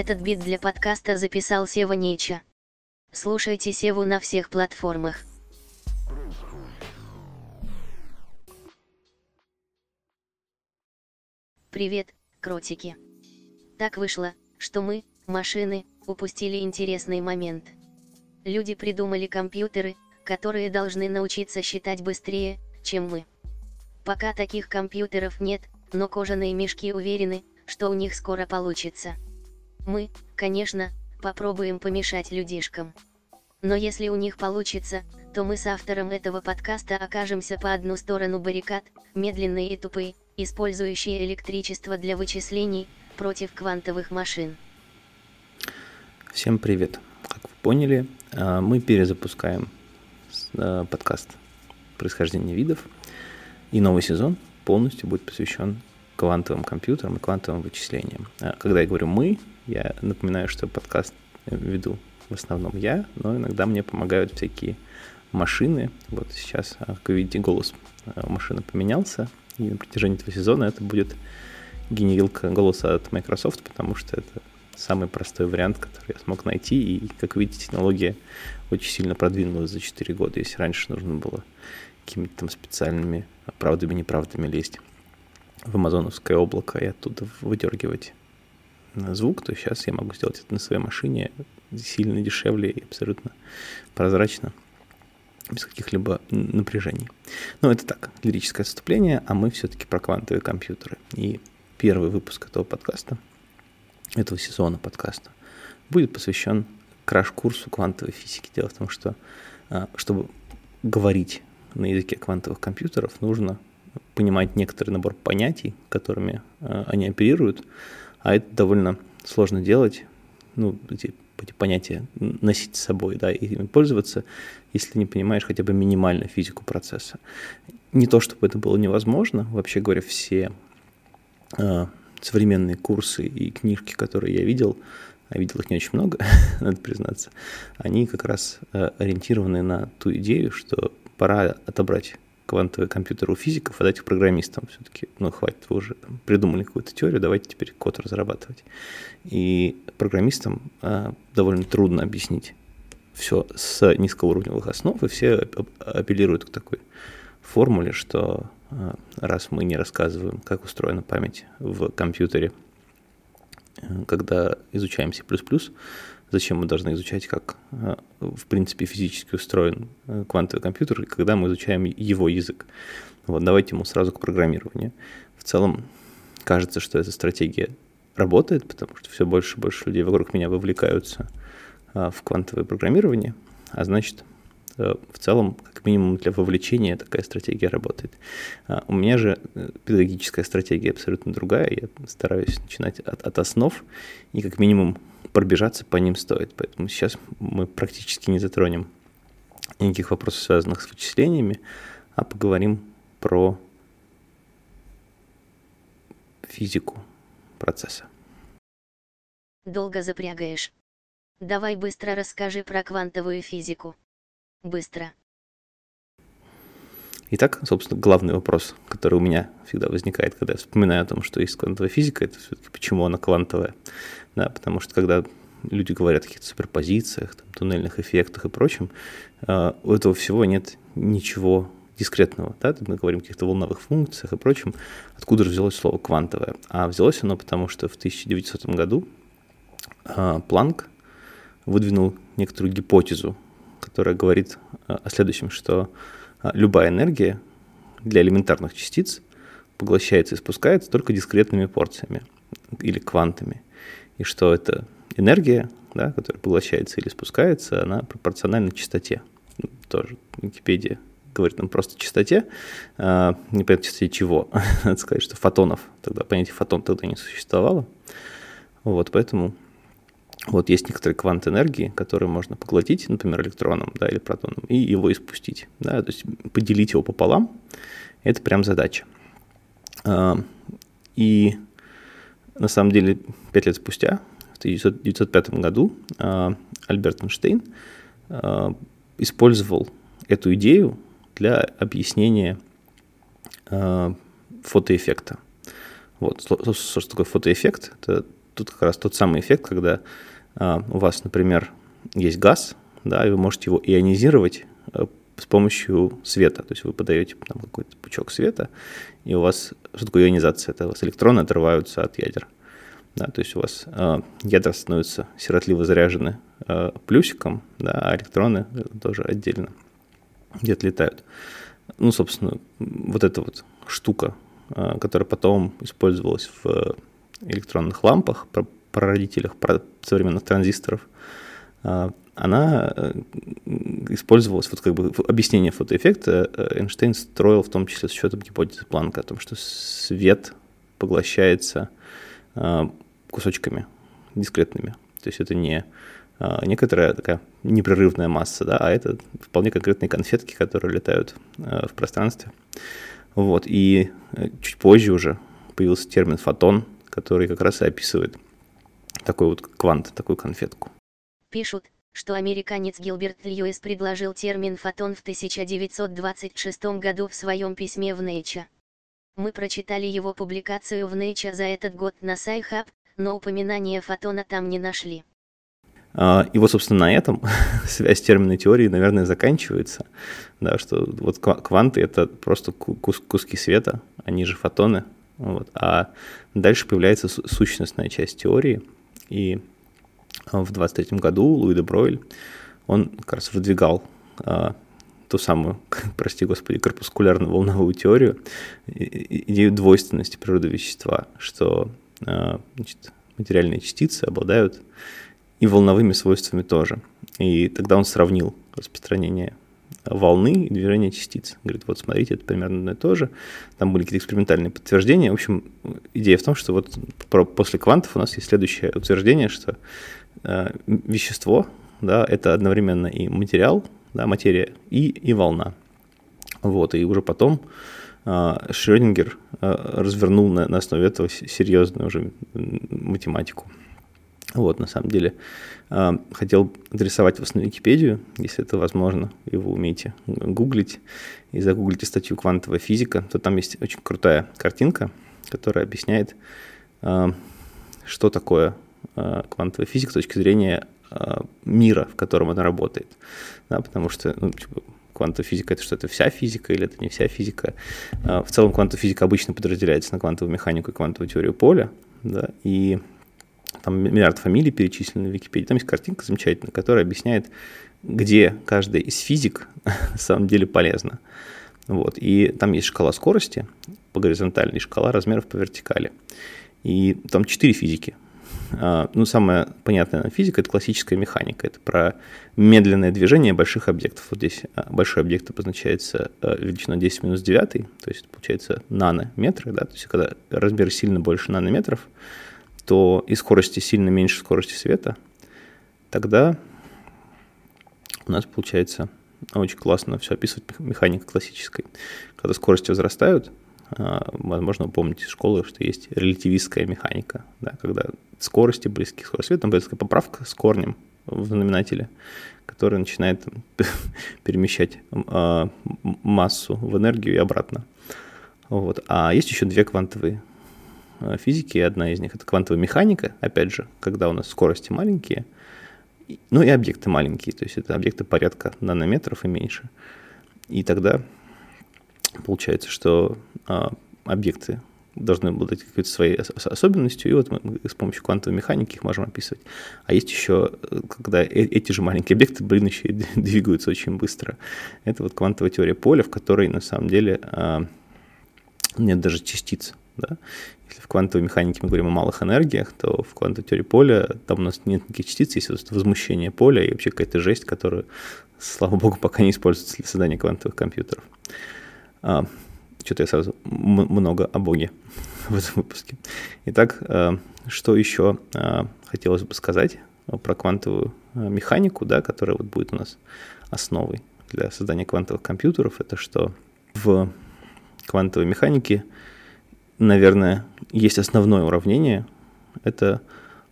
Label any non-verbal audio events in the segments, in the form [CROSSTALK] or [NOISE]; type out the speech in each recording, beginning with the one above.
Этот бит для подкаста записал Сева Неча. Слушайте Севу на всех платформах. Привет, кротики. Так вышло, что мы, машины, упустили интересный момент. Люди придумали компьютеры, которые должны научиться считать быстрее, чем мы. Пока таких компьютеров нет, но кожаные мешки уверены, что у них скоро получится. Мы, конечно, попробуем помешать людишкам. Но если у них получится, то мы с автором этого подкаста окажемся по одну сторону баррикад, медленные и тупые, использующие электричество для вычислений, против квантовых машин. Всем привет! Как вы поняли, а, мы перезапускаем а, подкаст «Происхождение видов», и новый сезон полностью будет посвящен квантовым компьютерам и квантовым вычислениям. А, когда я говорю «мы», я напоминаю, что подкаст веду в основном я, но иногда мне помогают всякие машины. Вот сейчас, а, как вы видите, голос а, машины поменялся, и на протяжении этого сезона это будет генерилка голоса от Microsoft, потому что это самый простой вариант, который я смог найти. И, как видите, технология очень сильно продвинулась за 4 года. Если раньше нужно было какими-то там специальными правдами-неправдами лезть в амазоновское облако и оттуда выдергивать звук, то сейчас я могу сделать это на своей машине сильно дешевле и абсолютно прозрачно, без каких-либо напряжений. Но это так, лирическое отступление, а мы все-таки про квантовые компьютеры. И первый выпуск этого подкаста, этого сезона подкаста, будет посвящен краш-курсу квантовой физики. Дело в том, что а, чтобы говорить на языке квантовых компьютеров, нужно понимать некоторый набор понятий, которыми а, они оперируют, а это довольно сложно делать, ну, эти, эти понятия носить с собой, да, и ими пользоваться, если не понимаешь хотя бы минимально физику процесса. Не то, чтобы это было невозможно, вообще говоря, все э, современные курсы и книжки, которые я видел, а видел их не очень много, [LAUGHS] надо признаться, они как раз э, ориентированы на ту идею, что пора отобрать квантовые компьютеры у физиков, а дать их программистам все-таки. Ну, хватит, вы уже придумали какую-то теорию, давайте теперь код разрабатывать. И программистам а, довольно трудно объяснить все с низкоуровневых основ, и все апеллируют к такой формуле, что а, раз мы не рассказываем, как устроена память в компьютере, э, когда изучаем C++, зачем мы должны изучать, как, э, в принципе, физически устроен э, квантовый компьютер, когда мы изучаем его язык. Вот, давайте ему сразу к программированию. В целом, кажется, что эта стратегия работает, потому что все больше и больше людей вокруг меня вовлекаются э, в квантовое программирование, а значит, в целом, как минимум для вовлечения такая стратегия работает. У меня же педагогическая стратегия абсолютно другая. Я стараюсь начинать от, от основ и как минимум пробежаться по ним стоит. Поэтому сейчас мы практически не затронем никаких вопросов, связанных с вычислениями, а поговорим про физику процесса. Долго запрягаешь. Давай быстро расскажи про квантовую физику. Быстро. Итак, собственно, главный вопрос, который у меня всегда возникает, когда я вспоминаю о том, что есть квантовая физика, это все-таки почему она квантовая. Да, потому что когда люди говорят о каких-то суперпозициях, там, туннельных эффектах и прочем, э, у этого всего нет ничего дискретного. Да? Мы говорим о каких-то волновых функциях и прочем. Откуда же взялось слово «квантовое»? А взялось оно потому, что в 1900 году э, Планк выдвинул некоторую гипотезу, которая говорит э, о следующем, что любая энергия для элементарных частиц поглощается и спускается только дискретными порциями или квантами. И что эта энергия, да, которая поглощается или спускается, она пропорциональна частоте. Ну, тоже Википедия говорит нам просто частоте, э, непонятно частоте чего. [LAUGHS] Надо сказать, что фотонов, тогда понятие фотон тогда не существовало. Вот, поэтому вот есть некоторые квант энергии, которые можно поглотить, например, электроном да, или протоном, и его испустить. Да, то есть поделить его пополам – это прям задача. А, и на самом деле пять лет спустя, в 1905 году, а, Альберт Эйнштейн а, использовал эту идею для объяснения фотоэффекта. Вот, что такое фотоэффект? Это тут как раз тот самый эффект, когда у вас, например, есть газ, да, и вы можете его ионизировать э, с помощью света. То есть вы подаете там какой-то пучок света, и у вас, что такое ионизация? Это у вас электроны отрываются от ядер. Да, то есть у вас э, ядра становятся сиротливо заряжены э, плюсиком, да, а электроны тоже отдельно где-то летают. Ну, собственно, вот эта вот штука, э, которая потом использовалась в электронных лампах, прародителях современных транзисторов, э, она э, использовалась, вот как бы объяснение фотоэффекта э, Эйнштейн строил в том числе с учетом гипотезы Планка о том, что свет поглощается э, кусочками дискретными. То есть это не некоторая такая непрерывная масса, да, а это вполне конкретные конфетки, которые летают в пространстве. Вот, и чуть позже уже появился термин фотон, который как раз и описывает такой вот квант, такую конфетку. Пишут, что американец Гилберт Льюис предложил термин «фотон» в 1926 году в своем письме в Nature. Мы прочитали его публикацию в Nature за этот год на SciHub, но упоминания фотона там не нашли. А, и вот, собственно, на этом [LAUGHS] связь терминной теории, наверное, заканчивается. Да, что вот кванты — это просто кус куски света, они же фотоны. Вот. А дальше появляется сущностная часть теории, и в 23 году Луи де Бройль, он как раз выдвигал а, ту самую, [LAUGHS] прости господи, корпускулярную волновую теорию, идею двойственности природы вещества, что а, значит, материальные частицы обладают и волновыми свойствами тоже. И тогда он сравнил распространение волны и движение частиц. Говорит, вот смотрите, это примерно одно и то же. Там были какие-то экспериментальные подтверждения. В общем, идея в том, что вот после квантов у нас есть следующее утверждение, что Э, вещество, да, это одновременно и материал, да, материя, и, и волна. Вот, и уже потом э, Шрёдингер э, развернул на, на основе этого серьезную уже математику. Вот, на самом деле, э, хотел адресовать вас на Википедию, если это возможно, и вы умеете гуглить, и загуглите статью «Квантовая физика», то там есть очень крутая картинка, которая объясняет, э, что такое Э, квантовой физики с точки зрения мира, в котором она работает. Да, потому что ну, типа, квантовая физика это что, это вся физика или это не вся физика. В целом квантовая физика обычно подразделяется на квантовую механику и квантовую теорию поля, да, и там миллиард фамилий перечислены в Википедии. Там есть картинка замечательная, которая объясняет, где каждая из физик [LAUGHS] на самом деле полезна. Вот. И там есть шкала скорости по горизонтали и шкала размеров по вертикали. И там четыре физики. А, ну, самая понятная физика – это классическая механика. Это про медленное движение больших объектов. Вот здесь а, большой объект обозначается а, величиной 10 минус 9, то есть получается нанометры, да, то есть когда размер сильно больше нанометров, то и скорости сильно меньше скорости света, тогда у нас получается очень классно все описывать механика классической. Когда скорости возрастают, возможно, вы помните из школы, что есть релятивистская механика, да, когда скорости близки к скорости света, там появится поправка с корнем в знаменателе, который начинает [LAUGHS] перемещать э, массу в энергию и обратно. Вот. А есть еще две квантовые а, физики, одна из них это квантовая механика, опять же, когда у нас скорости маленькие, ну и объекты маленькие, то есть это объекты порядка нанометров и меньше. И тогда получается, что э, объекты должны обладать какой-то своей особенностью, и вот мы с помощью квантовой механики их можем описывать. А есть еще, когда э, эти же маленькие объекты, блин, еще и двигаются очень быстро. Это вот квантовая теория поля, в которой на самом деле а, нет даже частиц. Да? Если в квантовой механике мы говорим о малых энергиях, то в квантовой теории поля там у нас нет никаких частиц, есть вот возмущение поля и вообще какая-то жесть, которую, слава богу, пока не используется для создания квантовых компьютеров. А, что-то я сразу много о Боге [LAUGHS] в этом выпуске. Итак, э, что еще э, хотелось бы сказать про квантовую э, механику, да, которая вот будет у нас основой для создания квантовых компьютеров, это что в квантовой механике, наверное, есть основное уравнение, это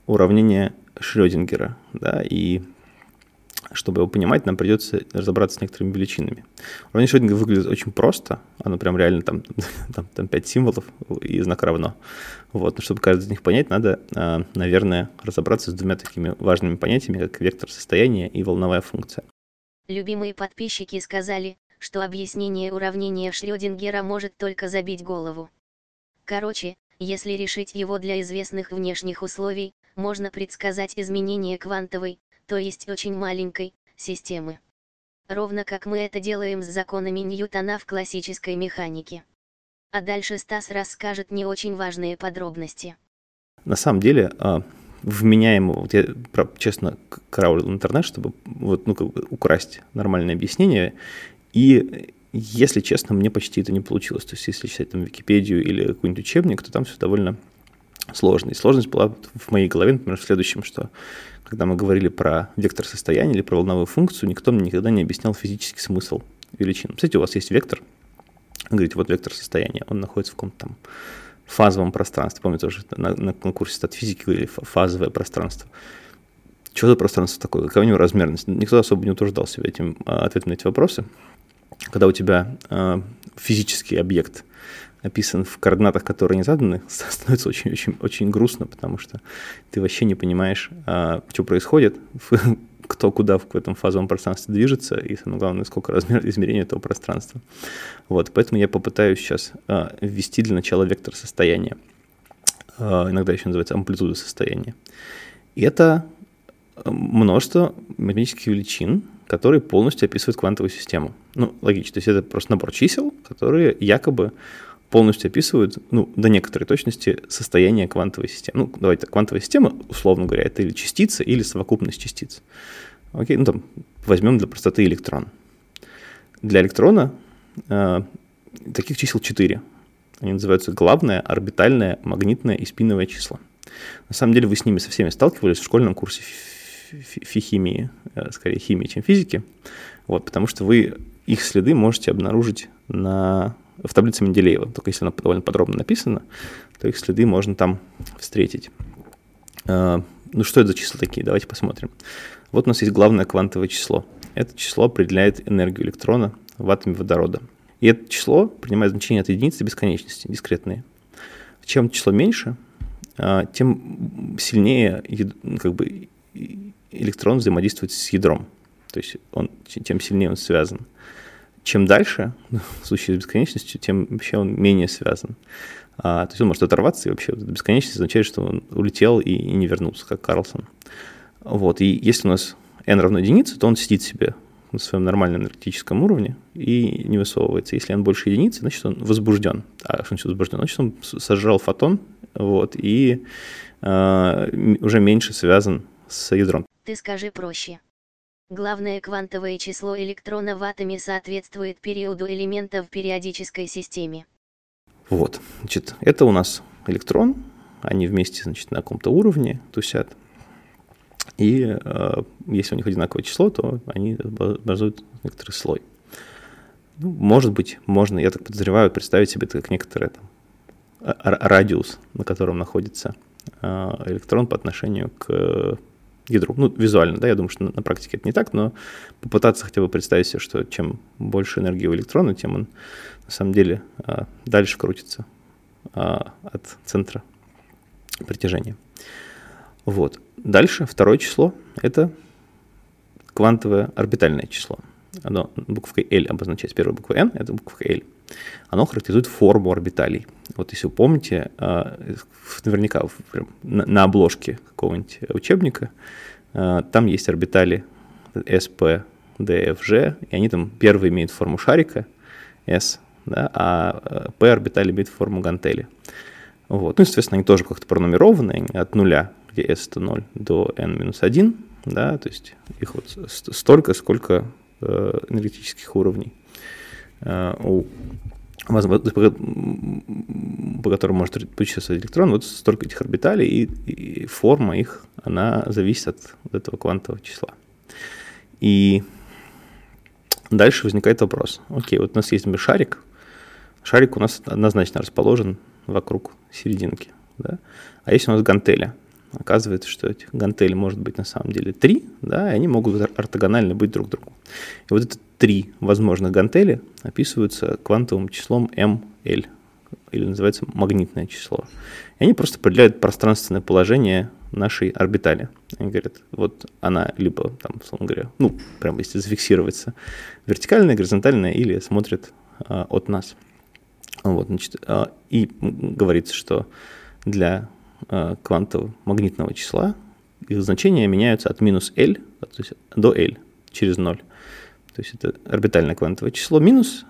уравнение Шрёдингера, да, и чтобы его понимать, нам придется разобраться с некоторыми величинами. Уравнение Шрёдингера выглядит очень просто, оно прям реально там, [LAUGHS] там, там 5 символов и знак равно. Вот. Но чтобы каждый из них понять, надо, а, наверное, разобраться с двумя такими важными понятиями, как вектор состояния и волновая функция. Любимые подписчики сказали, что объяснение уравнения Шрёдингера может только забить голову. Короче, если решить его для известных внешних условий, можно предсказать изменение квантовой, то есть очень маленькой, системы. Ровно как мы это делаем с законами Ньютона в классической механике. А дальше Стас расскажет не очень важные подробности. На самом деле, а, вменяемо, вот я, честно, караулил интернет, чтобы вот, ну, как бы украсть нормальное объяснение, и если честно, мне почти это не получилось. То есть, если читать там Википедию или какой-нибудь учебник, то там все довольно сложно. И сложность была в моей голове, например, в следующем, что когда мы говорили про вектор состояния или про волновую функцию, никто мне никогда не объяснял физический смысл величин. Кстати, у вас есть вектор, говорите, вот вектор состояния, он находится в каком-то там фазовом пространстве. Помню, тоже на, на, на курсе стат физики говорили фазовое пространство. Что за пространство такое? Какая у него размерность? Никто особо не утверждал себя этим а, ответом на эти вопросы. Когда у тебя а, физический объект – описан в координатах, которые не заданы, [LAUGHS] становится очень-очень очень грустно, потому что ты вообще не понимаешь, а, что происходит, [LAUGHS] кто куда в этом фазовом пространстве движется, и самое главное, сколько размер [LAUGHS] измерения этого пространства. Вот, поэтому я попытаюсь сейчас а, ввести для начала вектор состояния. А, иногда еще называется амплитуда состояния. И это множество математических величин, которые полностью описывают квантовую систему. Ну, логично, то есть это просто набор чисел, которые якобы полностью описывают, ну, до некоторой точности, состояние квантовой системы. Ну, давайте, квантовая система, условно говоря, это или частица, или совокупность частиц. Окей, ну там возьмем для простоты электрон. Для электрона э, таких чисел 4. Они называются главное, орбитальное, магнитное и спиновое числа. На самом деле вы с ними со всеми сталкивались в школьном курсе фихимии, э, скорее химии, чем физики, вот, потому что вы их следы можете обнаружить на в таблице Менделеева. Только если она довольно подробно написана, то их следы можно там встретить. А, ну, что это за числа такие? Давайте посмотрим. Вот у нас есть главное квантовое число. Это число определяет энергию электрона в атоме водорода. И это число принимает значение от единицы до бесконечности, дискретные. Чем число меньше, а, тем сильнее как бы, электрон взаимодействует с ядром. То есть он, тем сильнее он связан чем дальше, [LAUGHS] в случае с бесконечностью, тем вообще он менее связан. А, то есть он может оторваться, и вообще бесконечность означает, что он улетел и, и не вернулся, как Карлсон. Вот, и если у нас n равно единице, то он сидит себе на своем нормальном энергетическом уровне и не высовывается. Если n больше единицы, значит он возбужден. А что значит возбужден? Значит он сожрал фотон вот, и э, уже меньше связан с ядром. Ты скажи проще. Главное квантовое число электрона в атоме соответствует периоду элемента в периодической системе. Вот, значит, это у нас электрон, они вместе, значит, на каком-то уровне тусят. И э, если у них одинаковое число, то они образуют некоторый слой. Ну, может быть, можно, я так подозреваю, представить себе это как некоторый там, радиус, на котором находится э, электрон по отношению к ядру. Ну, визуально, да, я думаю, что на, практике это не так, но попытаться хотя бы представить себе, что чем больше энергии у электрона, тем он на самом деле а, дальше крутится а, от центра притяжения. Вот. Дальше второе число – это квантовое орбитальное число. Оно буквой L обозначается. Первая буква N – это буква L. Оно характеризует форму орбиталей. Вот если вы помните, а, наверняка на обложке какого-нибудь учебника, а, там есть орбитали S, P, D, F, G, и они там первые имеют форму шарика, S, да, а P орбитали имеют форму гантели. Вот. Ну, естественно, они тоже как-то пронумерованы от нуля, где S это 0, до n-1, да, то есть их вот столько, сколько э, энергетических уровней э, у по, которому может путешествовать электрон, вот столько этих орбиталей, и, и форма их, она зависит от, этого квантового числа. И дальше возникает вопрос. Окей, вот у нас есть шарик. Шарик у нас однозначно расположен вокруг серединки. Да? А если у нас гантеля, оказывается, что этих гантелей может быть на самом деле три, да, и они могут ортогонально быть друг другу. И вот это три возможных гантели описываются квантовым числом ML, или называется магнитное число. И они просто определяют пространственное положение нашей орбитали. Они говорят, вот она либо, там, условно говоря, ну, прямо если зафиксироваться, вертикальная, горизонтальная, или смотрит а, от нас. Вот, значит, а, и говорится, что для а, квантового магнитного числа их значения меняются от минус L то есть до L через 0. То есть это орбитальное квантовое число минус,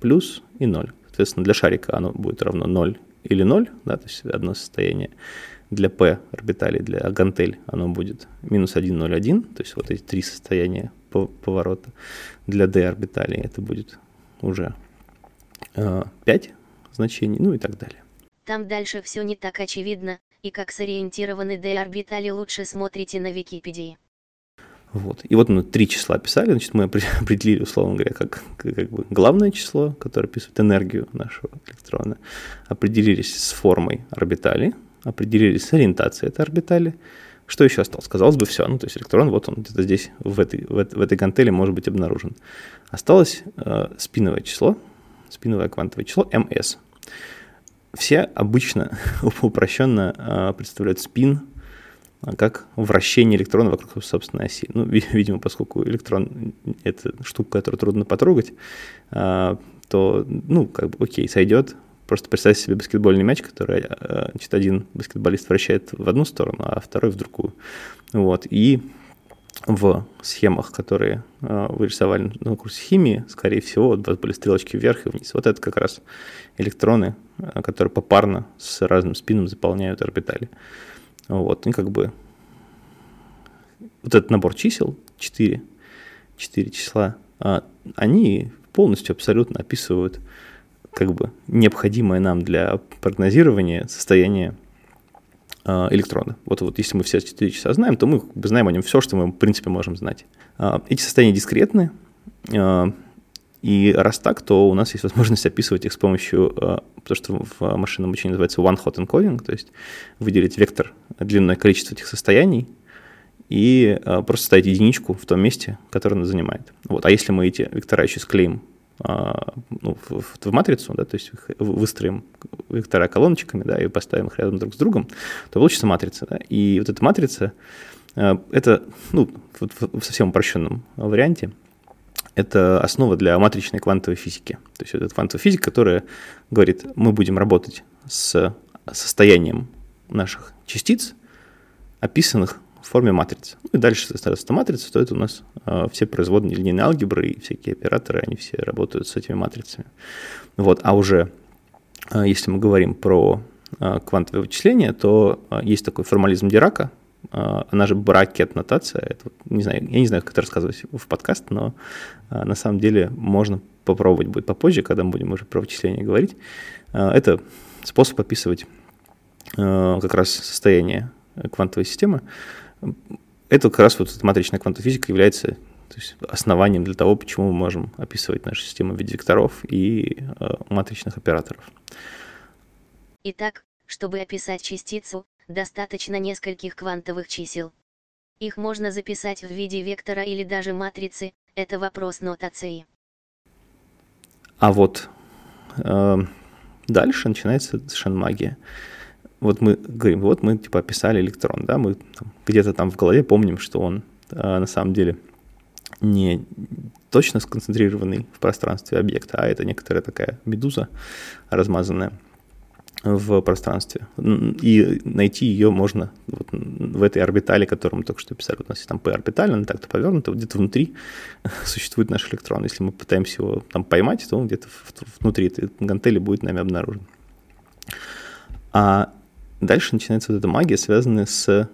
плюс и 0. Соответственно, для шарика оно будет равно 0 или 0, да, то есть одно состояние. Для P орбитали, для гантель оно будет минус 1, 0, 1, то есть вот эти три состояния поворота. Для D орбитали это будет уже 5 э, значений, ну и так далее. Там дальше все не так очевидно, и как сориентированы D-орбитали лучше смотрите на Википедии. Вот. И вот мы три числа писали, значит, мы [LAUGHS] определили, условно говоря, как, как бы главное число, которое описывает энергию нашего электрона, определились с формой орбитали, определились с ориентацией этой орбитали. Что еще осталось? Казалось бы, все. Ну, то есть электрон, вот он где-то здесь, в этой, в, в этой гантели может быть обнаружен. Осталось э, спиновое число, спиновое квантовое число ms. Все обычно [LAUGHS] упрощенно э, представляют спин как вращение электрона вокруг собственной оси. Ну, [LAUGHS] видимо, поскольку электрон — это штука, которую трудно потрогать, а, то, ну, как бы, окей, сойдет. Просто представьте себе баскетбольный мяч, который, а, значит, один баскетболист вращает в одну сторону, а второй в другую. Вот, и в схемах, которые э, вы рисовали на курсе химии, скорее всего, у вас были стрелочки вверх и вниз. Вот это как раз электроны, которые попарно с разным спином заполняют орбитали. Вот, и как бы вот этот набор чисел, 4, 4 числа, а, они полностью абсолютно описывают как бы необходимое нам для прогнозирования состояние электрона. Вот, вот если мы все 4 часа знаем, то мы знаем о нем все, что мы, в принципе, можем знать. А, эти состояния дискретны, и раз так, то у нас есть возможность описывать их с помощью, то, что в машинном обучении называется one-hot encoding, то есть выделить вектор длинное количество этих состояний и просто ставить единичку в том месте, которое она занимает. Вот. А если мы эти вектора еще склеим ну, в, в, в матрицу, да, то есть выстроим вектора колоночками, да, и поставим их рядом друг с другом, то получится матрица. Да. И вот эта матрица, это, ну, в, в совсем упрощенном варианте, это основа для матричной квантовой физики. То есть это квантовая физика, которая говорит, мы будем работать с состоянием наших частиц, описанных в форме матрицы. Ну и дальше, соответственно, матрица, то это у нас э, все производные линейной алгебры и всякие операторы, они все работают с этими матрицами. Вот, а уже э, если мы говорим про э, квантовое вычисление, то э, есть такой формализм Дирака, а, она же бракет-нотация. Это, не знаю, я не знаю, как это рассказывать в подкаст, но на самом деле можно попробовать будет попозже, когда мы будем уже про вычисления говорить. Это способ описывать как раз состояние квантовой системы. Это как раз вот эта матричная квантовая физика является то есть основанием для того, почему мы можем описывать нашу систему в виде векторов и матричных операторов. Итак, чтобы описать частицу, достаточно нескольких квантовых чисел. Их можно записать в виде вектора или даже матрицы, это вопрос нотации. А вот э, дальше начинается совершенно магия. Вот мы говорим, вот мы типа описали электрон, да, мы где-то там в голове помним, что он э, на самом деле не точно сконцентрированный в пространстве объект, а это некоторая такая медуза размазанная в пространстве. И найти ее можно вот в этой орбитали, которую мы только что писали. Вот у нас есть там P-орбиталь, она так-то повернута, вот где-то внутри [LAUGHS] существует наш электрон. Если мы пытаемся его там поймать, то он где-то внутри этой гантели будет нами обнаружен. А дальше начинается вот эта магия, связанная с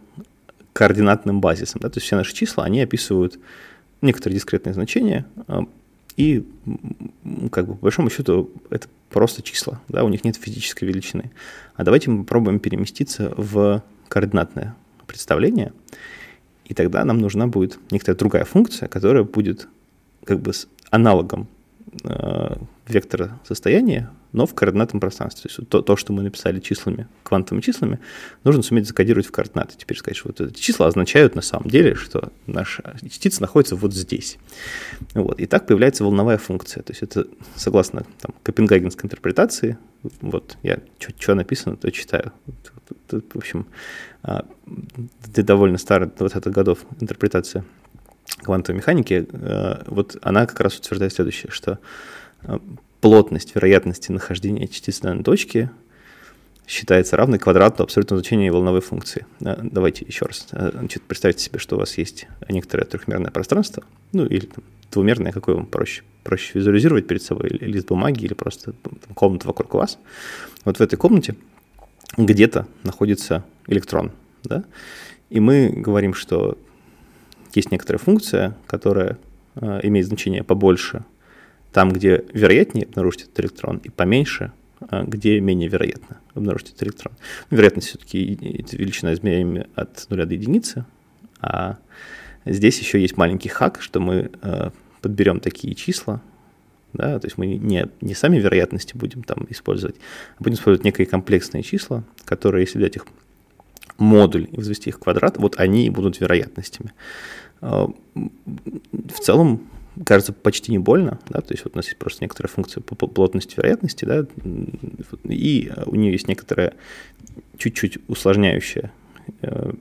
координатным базисом. Да? То есть все наши числа, они описывают некоторые дискретные значения, а, и как бы по большому счету это просто числа, да, у них нет физической величины. А давайте мы попробуем переместиться в координатное представление, и тогда нам нужна будет некоторая другая функция, которая будет как бы с аналогом э, вектора состояния но в координатном пространстве. То есть то, то, что мы написали числами, квантовыми числами, нужно суметь закодировать в координаты. Теперь сказать, что вот эти числа означают на самом деле, что наша частица находится вот здесь. Вот. И так появляется волновая функция. То есть это согласно там, Копенгагенской интерпретации, вот я что написано, то читаю. В общем, это довольно старая, 20-х годов интерпретация квантовой механики, э, вот она как раз утверждает следующее, что э, плотность вероятности нахождения частицы данной точки считается равной квадрату абсолютного значения волновой функции. Э, давайте еще раз. Значит, представьте себе, что у вас есть некоторое трехмерное пространство, ну или там, двумерное, какое вам проще, проще визуализировать перед собой, или лист бумаги, или просто там, комната вокруг вас. Вот в этой комнате где-то находится электрон, да, и мы говорим, что есть некоторая функция, которая э, имеет значение побольше там, где вероятнее обнаружить этот электрон, и поменьше, э, где менее вероятно обнаружить этот электрон. Ну, вероятность все-таки величина измеряемая от нуля до единицы, а здесь еще есть маленький хак, что мы э, подберем такие числа, да, то есть мы не, не сами вероятности будем там использовать, а будем использовать некие комплексные числа, которые, если взять их модуль и возвести их в квадрат, вот они и будут вероятностями. А, в целом, кажется, почти не больно, да, то есть вот у нас есть просто некоторая функция по плотности вероятности, да, и у нее есть некоторая чуть-чуть усложняющая э,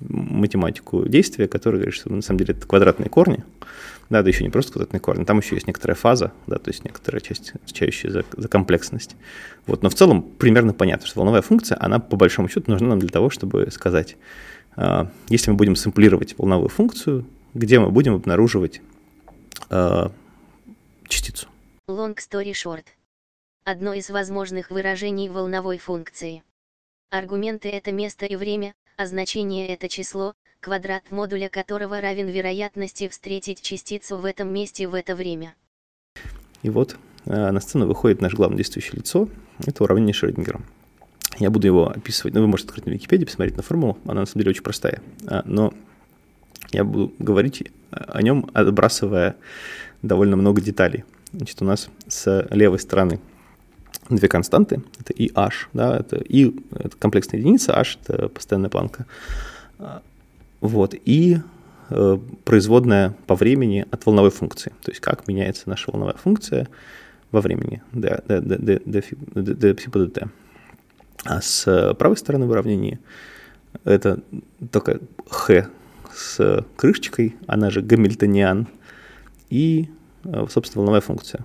математику действия, которая говорит, что на самом деле это квадратные корни, да, да еще не просто квадратные корни, там еще есть некоторая фаза, да, то есть некоторая часть, отвечающая за, за комплексность. Вот, но в целом примерно понятно, что волновая функция, она по большому счету нужна нам для того, чтобы сказать, а, если мы будем сэмплировать волновую функцию, где мы будем обнаруживать э, частицу. Long story short. Одно из возможных выражений волновой функции. Аргументы — это место и время, а значение — это число, квадрат модуля которого равен вероятности встретить частицу в этом месте в это время. И вот э, на сцену выходит наш главное действующее лицо, это уравнение Шрёдингера. Я буду его описывать, ну, вы можете открыть на Википедии, посмотреть на формулу, она на самом деле очень простая. А, но я буду говорить о нем, отбрасывая довольно много деталей. Значит, у нас с левой стороны две константы, это и h, да, это и это комплексная единица, h это постоянная планка. А, вот, и э, производная по времени от волновой функции, то есть как меняется наша волновая функция во времени, d, d, d, d, d, а с правой стороны в уравнении это только х с крышечкой, она же гамильтониан, и, э, собственно, волновая функция.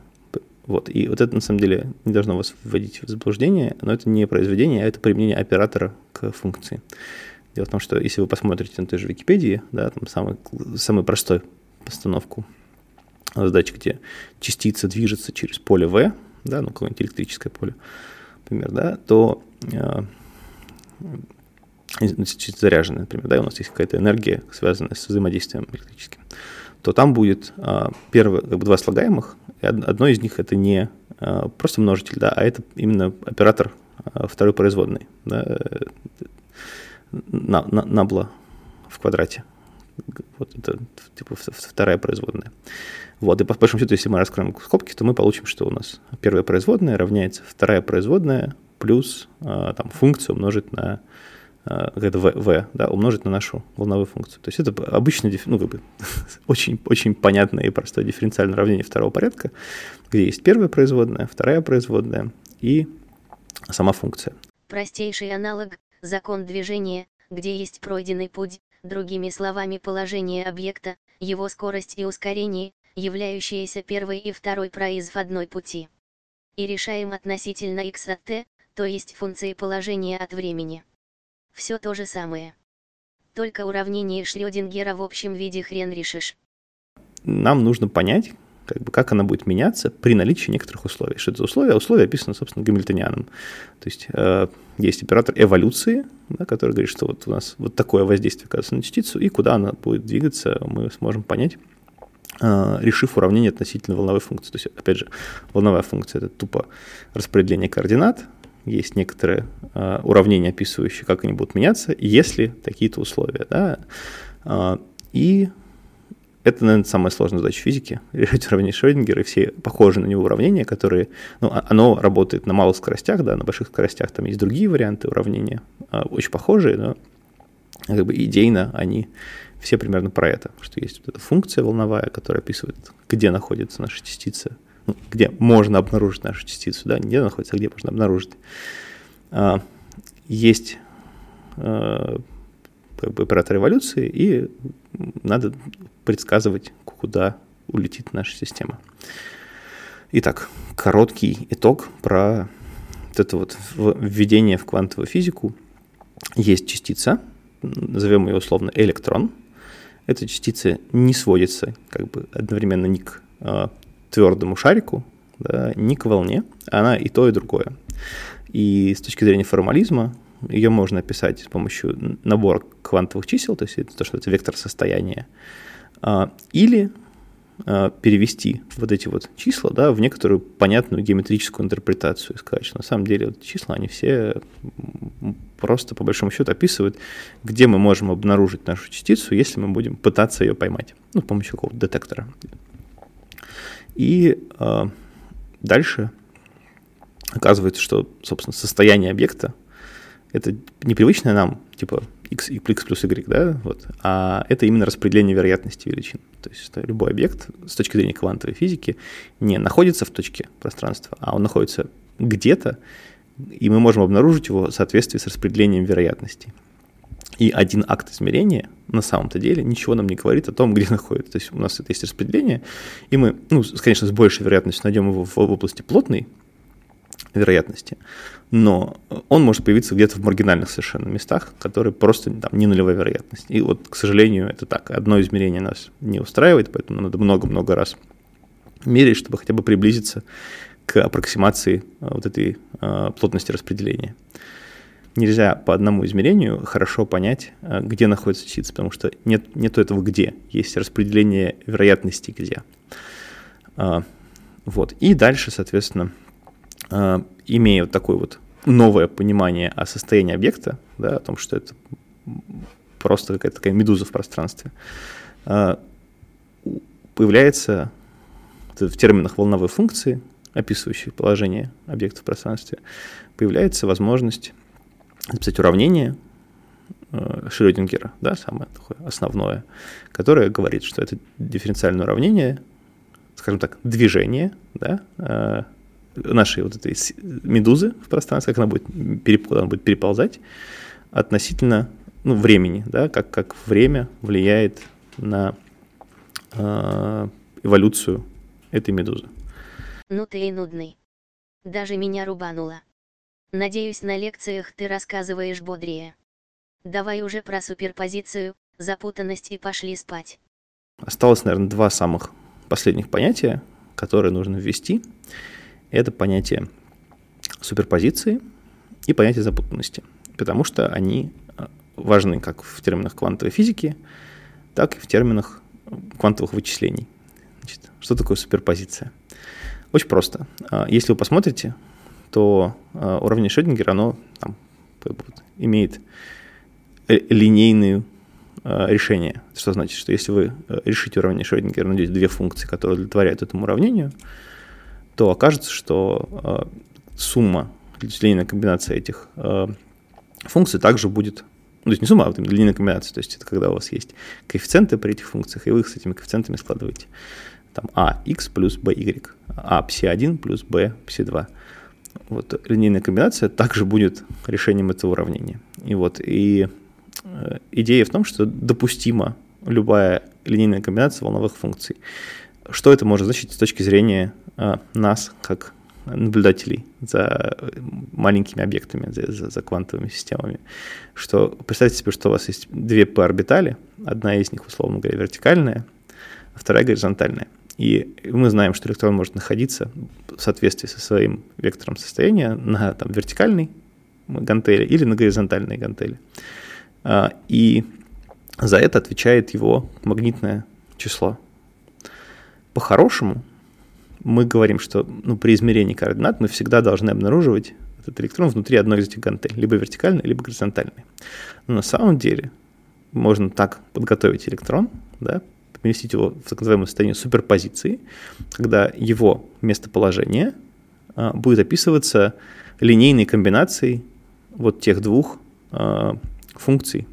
Вот. И вот это, на самом деле, не должно вас вводить в заблуждение, но это не произведение, а это применение оператора к функции. Дело в том, что если вы посмотрите на той же Википедии, да, там самый, самый простой постановку задачи, где частица движется через поле V, да, ну, какое-нибудь электрическое поле, например, да, то э, заряженная, например, да, у нас есть какая-то энергия, связанная с взаимодействием электрическим, то там будет а, первое, как бы два слагаемых, и одно из них это не а, просто множитель, да, а это именно оператор а, второй производной, да, на, на, набла в квадрате. Вот это типа вторая производная. Вот, и по большому счету, если мы раскроем скобки, то мы получим, что у нас первая производная равняется вторая производная плюс а, там, функцию умножить на это v, v, да, умножить на нашу волновую функцию. То есть это обычно ну, как бы, [LAUGHS] очень, очень понятное и простое дифференциальное уравнение второго порядка, где есть первая производная, вторая производная и сама функция. Простейший аналог – закон движения, где есть пройденный путь, другими словами положение объекта, его скорость и ускорение, являющиеся первой и второй производной пути. И решаем относительно x от t, то есть функции положения от времени. Все то же самое. Только уравнение Шрёдингера в общем виде хрен решишь. Нам нужно понять, как, бы, как она будет меняться при наличии некоторых условий. Что это за условия? Условия описаны, собственно, Гамильтонианом. То есть э, есть оператор эволюции, да, который говорит, что вот у нас вот такое воздействие оказывается на частицу, и куда она будет двигаться, мы сможем понять, э, решив уравнение относительно волновой функции. То есть, опять же, волновая функция – это тупо распределение координат, есть некоторые э, уравнения, описывающие, как они будут меняться, если такие-то условия. Да? Э, и это, наверное, самая сложная задача физики — решать уравнение Шрёдингера, и все похожи на него уравнения, которые... Ну, а, оно работает на малых скоростях, да, на больших скоростях там есть другие варианты уравнения, а, очень похожие, но как бы идейно они все примерно про это, что есть вот эта функция волновая, которая описывает, где находится наша частица, где можно обнаружить нашу частицу, да, где находится, а где можно обнаружить. А, есть как бы оператор эволюции, и надо предсказывать, куда улетит наша система. Итак, короткий итог про вот это вот введение в квантовую физику. Есть частица, назовем ее условно электрон. Эта частица не сводится как бы одновременно ни к э, твердому шарику, да, ни к волне. Она и то, и другое. И с точки зрения формализма ее можно описать с помощью набора квантовых чисел, то есть то, что это вектор состояния, а, или а, перевести вот эти вот числа да, в некоторую понятную геометрическую интерпретацию и сказать, что на самом деле вот числа, они все просто по большому счету описывают, где мы можем обнаружить нашу частицу, если мы будем пытаться ее поймать, ну, с помощью какого-то детектора. И э, дальше оказывается, что, собственно, состояние объекта – это непривычное нам, типа x, x плюс y, да, вот, а это именно распределение вероятности величин. То есть что любой объект с точки зрения квантовой физики не находится в точке пространства, а он находится где-то, и мы можем обнаружить его в соответствии с распределением вероятностей. И один акт измерения на самом-то деле ничего нам не говорит о том, где [LAUGHS] находится. То есть у нас это есть распределение, и мы, ну, конечно, с большей вероятностью найдем его в области плотной вероятности но он может появиться где-то в маргинальных совершенно местах, которые просто там не нулевая вероятность. И вот, к сожалению, это так. Одно измерение нас не устраивает, поэтому надо много-много раз мерить, чтобы хотя бы приблизиться к аппроксимации э, вот этой э, плотности распределения. Нельзя по одному измерению хорошо понять, э, где находится частица, потому что нет, нет этого где, есть распределение вероятности где. Э, вот. И дальше, соответственно, э, имея вот такое вот новое понимание о состоянии объекта, да, о том, что это просто какая-то такая медуза в пространстве, а, появляется в терминах волновой функции, описывающих положение объекта в пространстве, появляется возможность написать уравнение э, Шрёдингера, да, самое такое основное, которое говорит, что это дифференциальное уравнение, скажем так, движение, да, э, нашей вот этой медузы в пространстве, как она будет, она будет переползать, относительно ну, времени, да, как, как время влияет на э, эволюцию этой медузы. Ну ты и нудный. Даже меня рубануло. Надеюсь, на лекциях ты рассказываешь бодрее. Давай уже про суперпозицию, запутанность и пошли спать. Осталось, наверное, два самых последних понятия, которые нужно ввести это понятие суперпозиции и понятие запутанности, потому что они э, важны как в терминах квантовой физики, так и в терминах квантовых вычислений. Значит, что такое суперпозиция? Очень просто. А, если вы посмотрите, то э, уравнение Шрёдингера, оно там, имеет э, линейное решение. Что значит, что если вы решите уравнение Шрёдингера, найдете две функции, которые удовлетворяют этому уравнению, то окажется, что э, сумма, линейная комбинация этих э, функций также будет, ну, то есть не сумма, а вот линейная комбинация, то есть это когда у вас есть коэффициенты при этих функциях, и вы их с этими коэффициентами складываете. Там а x плюс by, а psi1 плюс b psi2. Вот линейная комбинация также будет решением этого уравнения. И вот и э, идея в том, что допустима любая линейная комбинация волновых функций. Что это может значить с точки зрения э, нас, как наблюдателей за маленькими объектами, за, за, за квантовыми системами. Что представьте себе, что у вас есть две p-орбитали, одна из них, условно говоря, вертикальная, а вторая горизонтальная. И мы знаем, что электрон может находиться в соответствии со своим вектором состояния на там, вертикальной гантели или на горизонтальной гантели. А, и за это отвечает его магнитное число по-хорошему мы говорим, что ну, при измерении координат мы всегда должны обнаруживать этот электрон внутри одной из этих гантелей, либо вертикальной, либо горизонтальной. Но на самом деле можно так подготовить электрон, да, поместить его в так называемое состояние суперпозиции, когда его местоположение а, будет описываться линейной комбинацией вот тех двух а, функций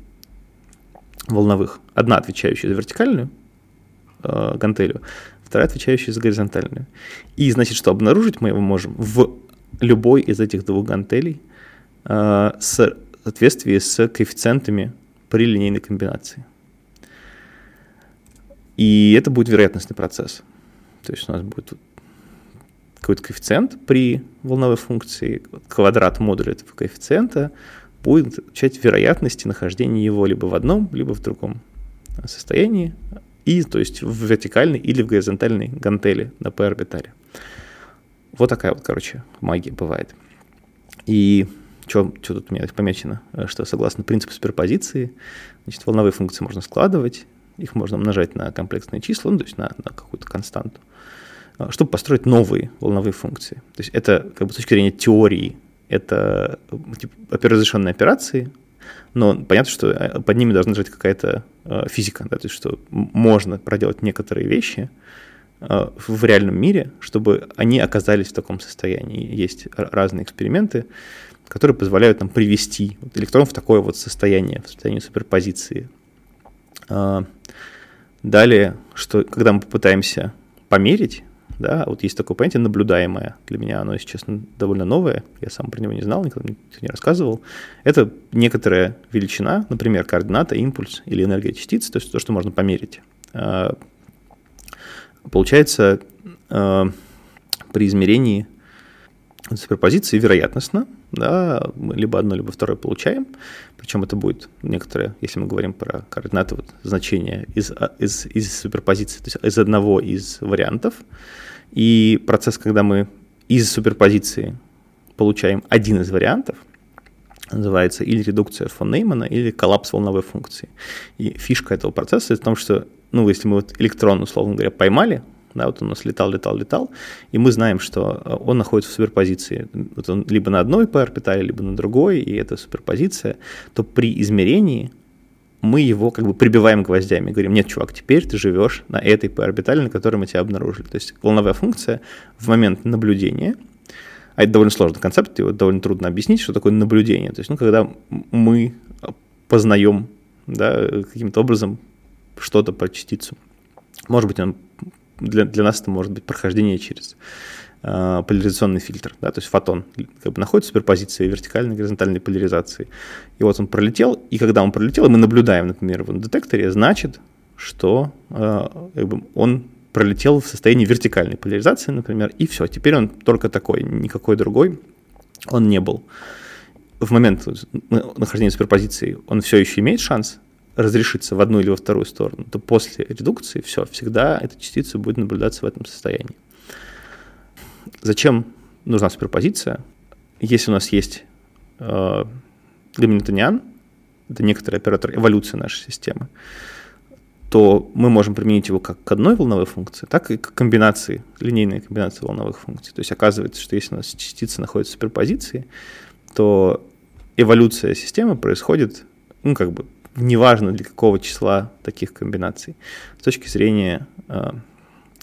волновых. Одна отвечающая за вертикальную а, гантелью, вторая отвечающая за горизонтальную. И значит, что обнаружить мы его можем в любой из этих двух гантелей в соответствии с коэффициентами при линейной комбинации. И это будет вероятностный процесс. То есть у нас будет какой-то коэффициент при волновой функции, квадрат модуля этого коэффициента будет отвечать вероятности нахождения его либо в одном, либо в другом состоянии, и, то есть в вертикальной или в горизонтальной гантели на p-орбитале. Вот такая вот, короче, магия бывает. И что, что тут у меня помечено? Что согласно принципу суперпозиции, значит, волновые функции можно складывать, их можно умножать на комплексные числа, ну, то есть на, на какую-то константу, а, чтобы построить новые волновые функции. То есть это, как бы с точки зрения теории, это типа, операционные операции, но понятно, что э, под ними должна лежать какая-то э, физика, да, то есть что можно проделать некоторые вещи э, в реальном мире, чтобы они оказались в таком состоянии. Есть разные эксперименты, которые позволяют нам привести электрон в такое вот состояние, в состояние суперпозиции. А, далее, что когда мы попытаемся померить, да, вот есть такое понятие наблюдаемое. Для меня оно, если честно, довольно новое. Я сам про него не знал, никогда не рассказывал. Это некоторая величина, например, координата, импульс или энергия частицы, то есть то, что можно померить. А, получается, а, при измерении суперпозиции вероятностно, да, мы либо одно, либо второе получаем, причем это будет некоторое, если мы говорим про координаты, вот, значение из, а, из, из суперпозиции, то есть из одного из вариантов, и процесс, когда мы из суперпозиции получаем один из вариантов, называется или редукция фон Неймана, или коллапс волновой функции. И фишка этого процесса в том, что, ну, если мы вот электрон, условно говоря, поймали, да, вот он у нас летал, летал, летал, и мы знаем, что э, он находится в суперпозиции. Вот он либо на одной p-орбитале, либо на другой, и это суперпозиция, то при измерении мы его как бы прибиваем гвоздями, говорим, нет, чувак, теперь ты живешь на этой p-орбитали, на которой мы тебя обнаружили. То есть волновая функция в момент наблюдения, а это довольно сложный концепт, его довольно трудно объяснить, что такое наблюдение. То есть, ну, когда мы познаем да, каким-то образом что-то про частицу. Может быть, он для, для нас это может быть прохождение через э, поляризационный фильтр, да, то есть фотон как бы находится в суперпозиции вертикальной, горизонтальной поляризации. И вот он пролетел, и когда он пролетел, мы наблюдаем, например, в детекторе, значит, что э, как бы он пролетел в состоянии вертикальной поляризации, например, и все, теперь он только такой, никакой другой он не был. В момент нахождения суперпозиции он все еще имеет шанс разрешиться в одну или во вторую сторону, то после редукции все, всегда эта частица будет наблюдаться в этом состоянии. Зачем нужна суперпозиция? Если у нас есть э, гамильтониан, это некоторый оператор эволюции нашей системы, то мы можем применить его как к одной волновой функции, так и к комбинации, линейной комбинации волновых функций. То есть оказывается, что если у нас частица находится в суперпозиции, то эволюция системы происходит, ну, как бы неважно для какого числа таких комбинаций. С точки зрения э,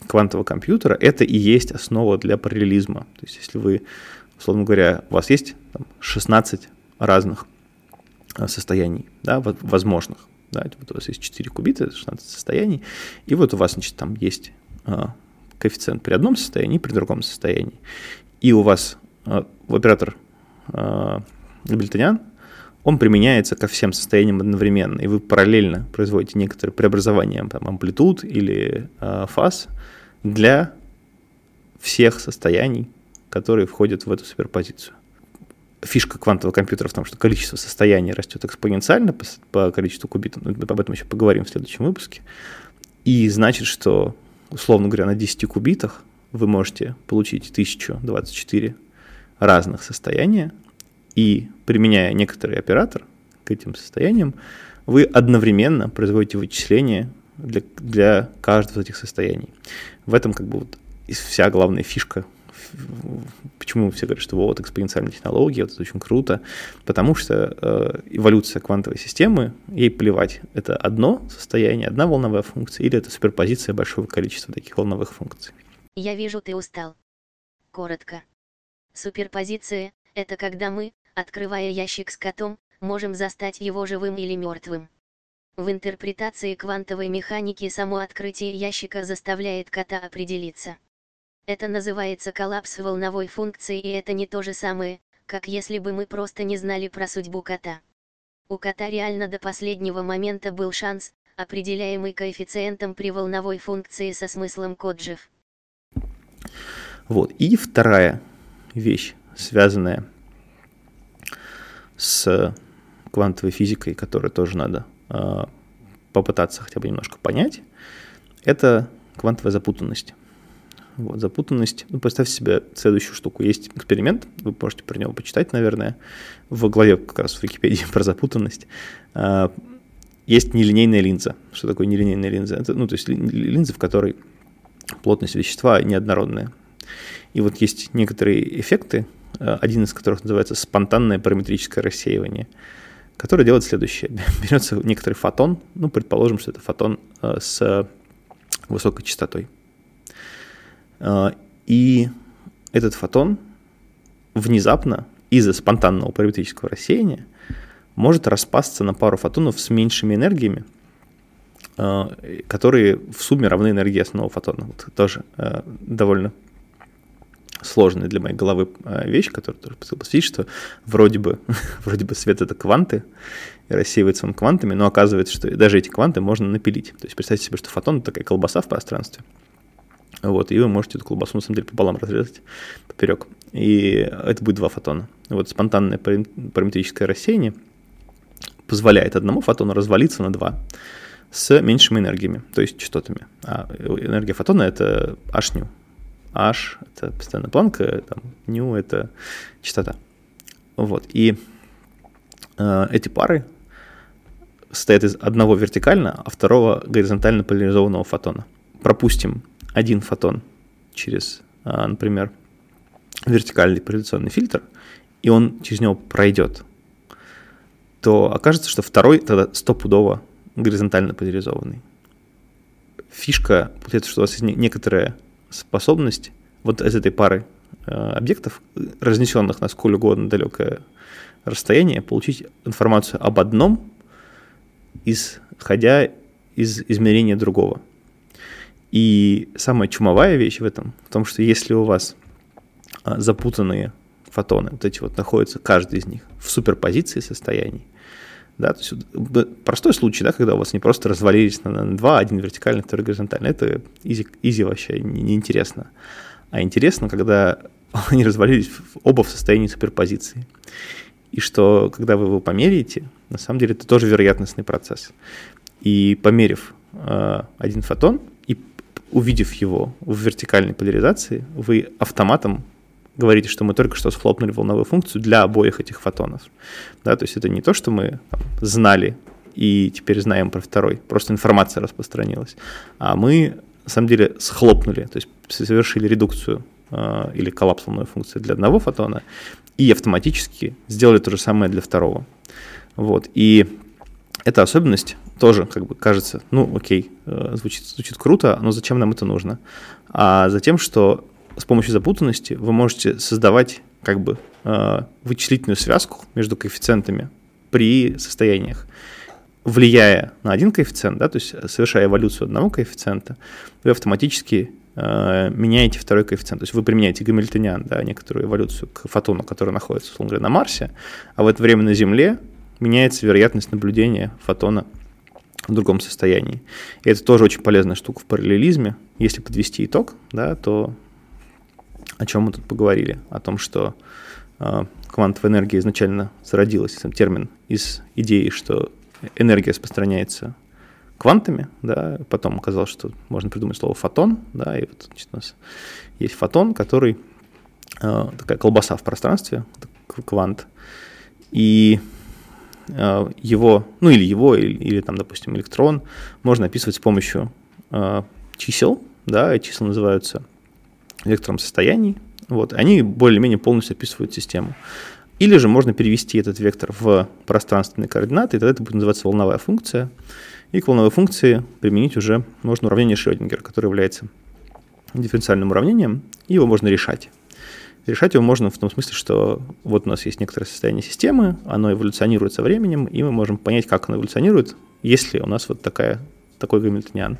квантового компьютера это и есть основа для параллелизма. То есть если вы, условно говоря, у вас есть там, 16 разных э, состояний, да, возможных, да, вот у вас есть 4 кубита, 16 состояний, и вот у вас, значит, там есть э, коэффициент при одном состоянии, при другом состоянии, и у вас э, оператор э, Габильтонян он применяется ко всем состояниям одновременно, и вы параллельно производите некоторые преобразования там, амплитуд или э, фаз для всех состояний, которые входят в эту суперпозицию. Фишка квантового компьютера в том, что количество состояний растет экспоненциально по, по количеству кубитов, мы об этом еще поговорим в следующем выпуске, и значит, что, условно говоря, на 10 кубитах вы можете получить 1024 разных состояния, и применяя некоторый оператор к этим состояниям, вы одновременно производите вычисления для, для каждого из этих состояний. В этом как бы вот вся главная фишка Почему все говорят, что вот экспоненциальная технология, вот это очень круто? Потому что э, эволюция квантовой системы, ей плевать, это одно состояние, одна волновая функция, или это суперпозиция большого количества таких волновых функций. Я вижу, ты устал. Коротко. Суперпозиция – это когда мы, открывая ящик с котом, можем застать его живым или мертвым. В интерпретации квантовой механики само открытие ящика заставляет кота определиться. Это называется коллапс волновой функции и это не то же самое, как если бы мы просто не знали про судьбу кота. У кота реально до последнего момента был шанс, определяемый коэффициентом при волновой функции со смыслом код жив. Вот. И вторая вещь, связанная с квантовой физикой, которую тоже надо э, попытаться хотя бы немножко понять, это квантовая запутанность. Вот, запутанность. Ну, представьте себе следующую штуку. Есть эксперимент, вы можете про него почитать, наверное, в главе как раз в Википедии [LAUGHS] про запутанность. Э, есть нелинейная линза. Что такое нелинейная линза? Это, ну, то есть линза, в которой плотность вещества неоднородная. И вот есть некоторые эффекты, один из которых называется спонтанное параметрическое рассеивание, которое делает следующее. [LAUGHS] Берется некоторый фотон, ну, предположим, что это фотон э, с высокой частотой. Э, и этот фотон внезапно из-за спонтанного параметрического рассеяния может распасться на пару фотонов с меньшими энергиями, которые в сумме равны энергии основного фотона. Вот тоже довольно сложная для моей головы а, вещь, которая тоже посвятить, что вроде бы, [LAUGHS] вроде бы свет — это кванты, и рассеивается он квантами, но оказывается, что даже эти кванты можно напилить. То есть представьте себе, что фотон — это такая колбаса в пространстве. Вот, и вы можете эту колбасу, на самом деле, пополам разрезать поперек. И это будет два фотона. Вот спонтанное параметрическое рассеяние позволяет одному фотону развалиться на два с меньшими энергиями, то есть частотами. А энергия фотона — это h H — это постоянная планка, там, nu — это частота. Вот, и э, эти пары состоят из одного вертикально, а второго горизонтально поляризованного фотона. Пропустим один фотон через, э, например, вертикальный поляризационный фильтр, и он через него пройдет, то окажется, что второй тогда стопудово горизонтально поляризованный. Фишка получается, что у вас есть некоторая способность вот из этой пары э, объектов, разнесенных на сколь угодно далекое расстояние, получить информацию об одном, исходя из измерения другого. И самая чумовая вещь в этом, в том, что если у вас а, запутанные фотоны, вот эти вот находятся, каждый из них, в суперпозиции состояний, да, то есть простой случай, да, когда у вас не просто развалились на, на два, один вертикальный, второй горизонтальный. Это изи, изи вообще неинтересно. А интересно, когда [LAUGHS] они развалились оба в состоянии суперпозиции. И что, когда вы его померяете, на самом деле это тоже вероятностный процесс. И померив э, один фотон и увидев его в вертикальной поляризации, вы автоматом говорите, что мы только что схлопнули волновую функцию для обоих этих фотонов. Да, то есть это не то, что мы там, знали и теперь знаем про второй, просто информация распространилась, а мы на самом деле схлопнули, то есть совершили редукцию э, или коллапс волновой функции для одного фотона и автоматически сделали то же самое для второго. Вот. И эта особенность тоже как бы кажется, ну окей, э, звучит, звучит круто, но зачем нам это нужно? А затем, что с помощью запутанности вы можете создавать как бы э, вычислительную связку между коэффициентами при состояниях. Влияя на один коэффициент, да, то есть совершая эволюцию одного коэффициента, вы автоматически э, меняете второй коэффициент. То есть вы применяете гамильтониан, да, некоторую эволюцию к фотону, который находится, условно говоря, на Марсе, а в это время на Земле меняется вероятность наблюдения фотона в другом состоянии. И это тоже очень полезная штука в параллелизме. Если подвести итог, да, то о чем мы тут поговорили? О том, что э, квантовая энергия изначально зародилась, сам термин, из идеи, что энергия распространяется квантами, да, потом оказалось, что можно придумать слово фотон, да, и вот значит, у нас есть фотон, который э, такая колбаса в пространстве, квант, и э, его, ну или его, или, или там, допустим, электрон можно описывать с помощью э, чисел, да, и числа называются вектором состояний, Вот, они более-менее полностью описывают систему. Или же можно перевести этот вектор в пространственные координаты, и тогда это будет называться волновая функция. И к волновой функции применить уже можно уравнение Шрёдингера, которое является дифференциальным уравнением, и его можно решать. Решать его можно в том смысле, что вот у нас есть некоторое состояние системы, оно эволюционирует со временем, и мы можем понять, как оно эволюционирует, если у нас вот такая, такой гамильтониан.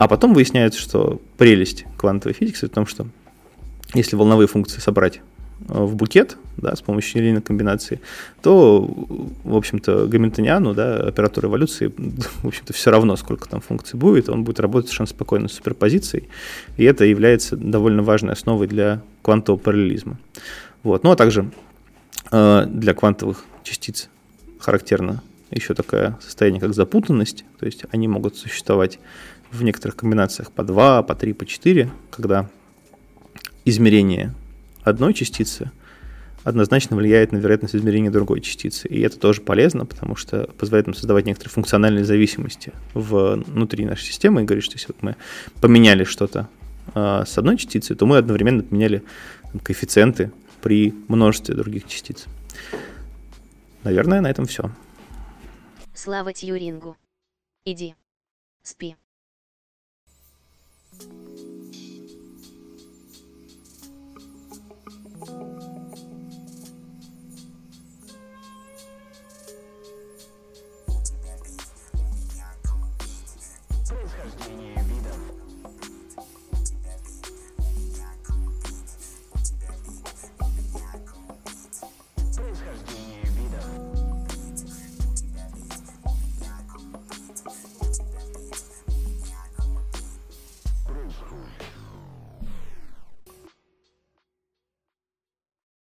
А потом выясняется, что прелесть квантовой физики в том, что если волновые функции собрать Э, в букет, да, с помощью линейной комбинации, то, в общем-то, гамильтониану, да, оператору эволюции, [LAUGHS] в общем-то, все равно, сколько там функций будет, он будет работать совершенно спокойно с суперпозицией, и это является довольно важной основой для квантового параллелизма. Вот. Ну, а также э, для квантовых частиц характерно еще такое состояние, как запутанность, то есть они могут существовать в некоторых комбинациях по 2, по 3, по 4, когда измерение одной частицы однозначно влияет на вероятность измерения другой частицы. И это тоже полезно, потому что позволяет нам создавать некоторые функциональные зависимости внутри нашей системы и говорит, что если вот мы поменяли что-то э, с одной частицей, то мы одновременно поменяли коэффициенты при множестве других частиц. Наверное, на этом все. Слава Тьюрингу. Иди. Спи.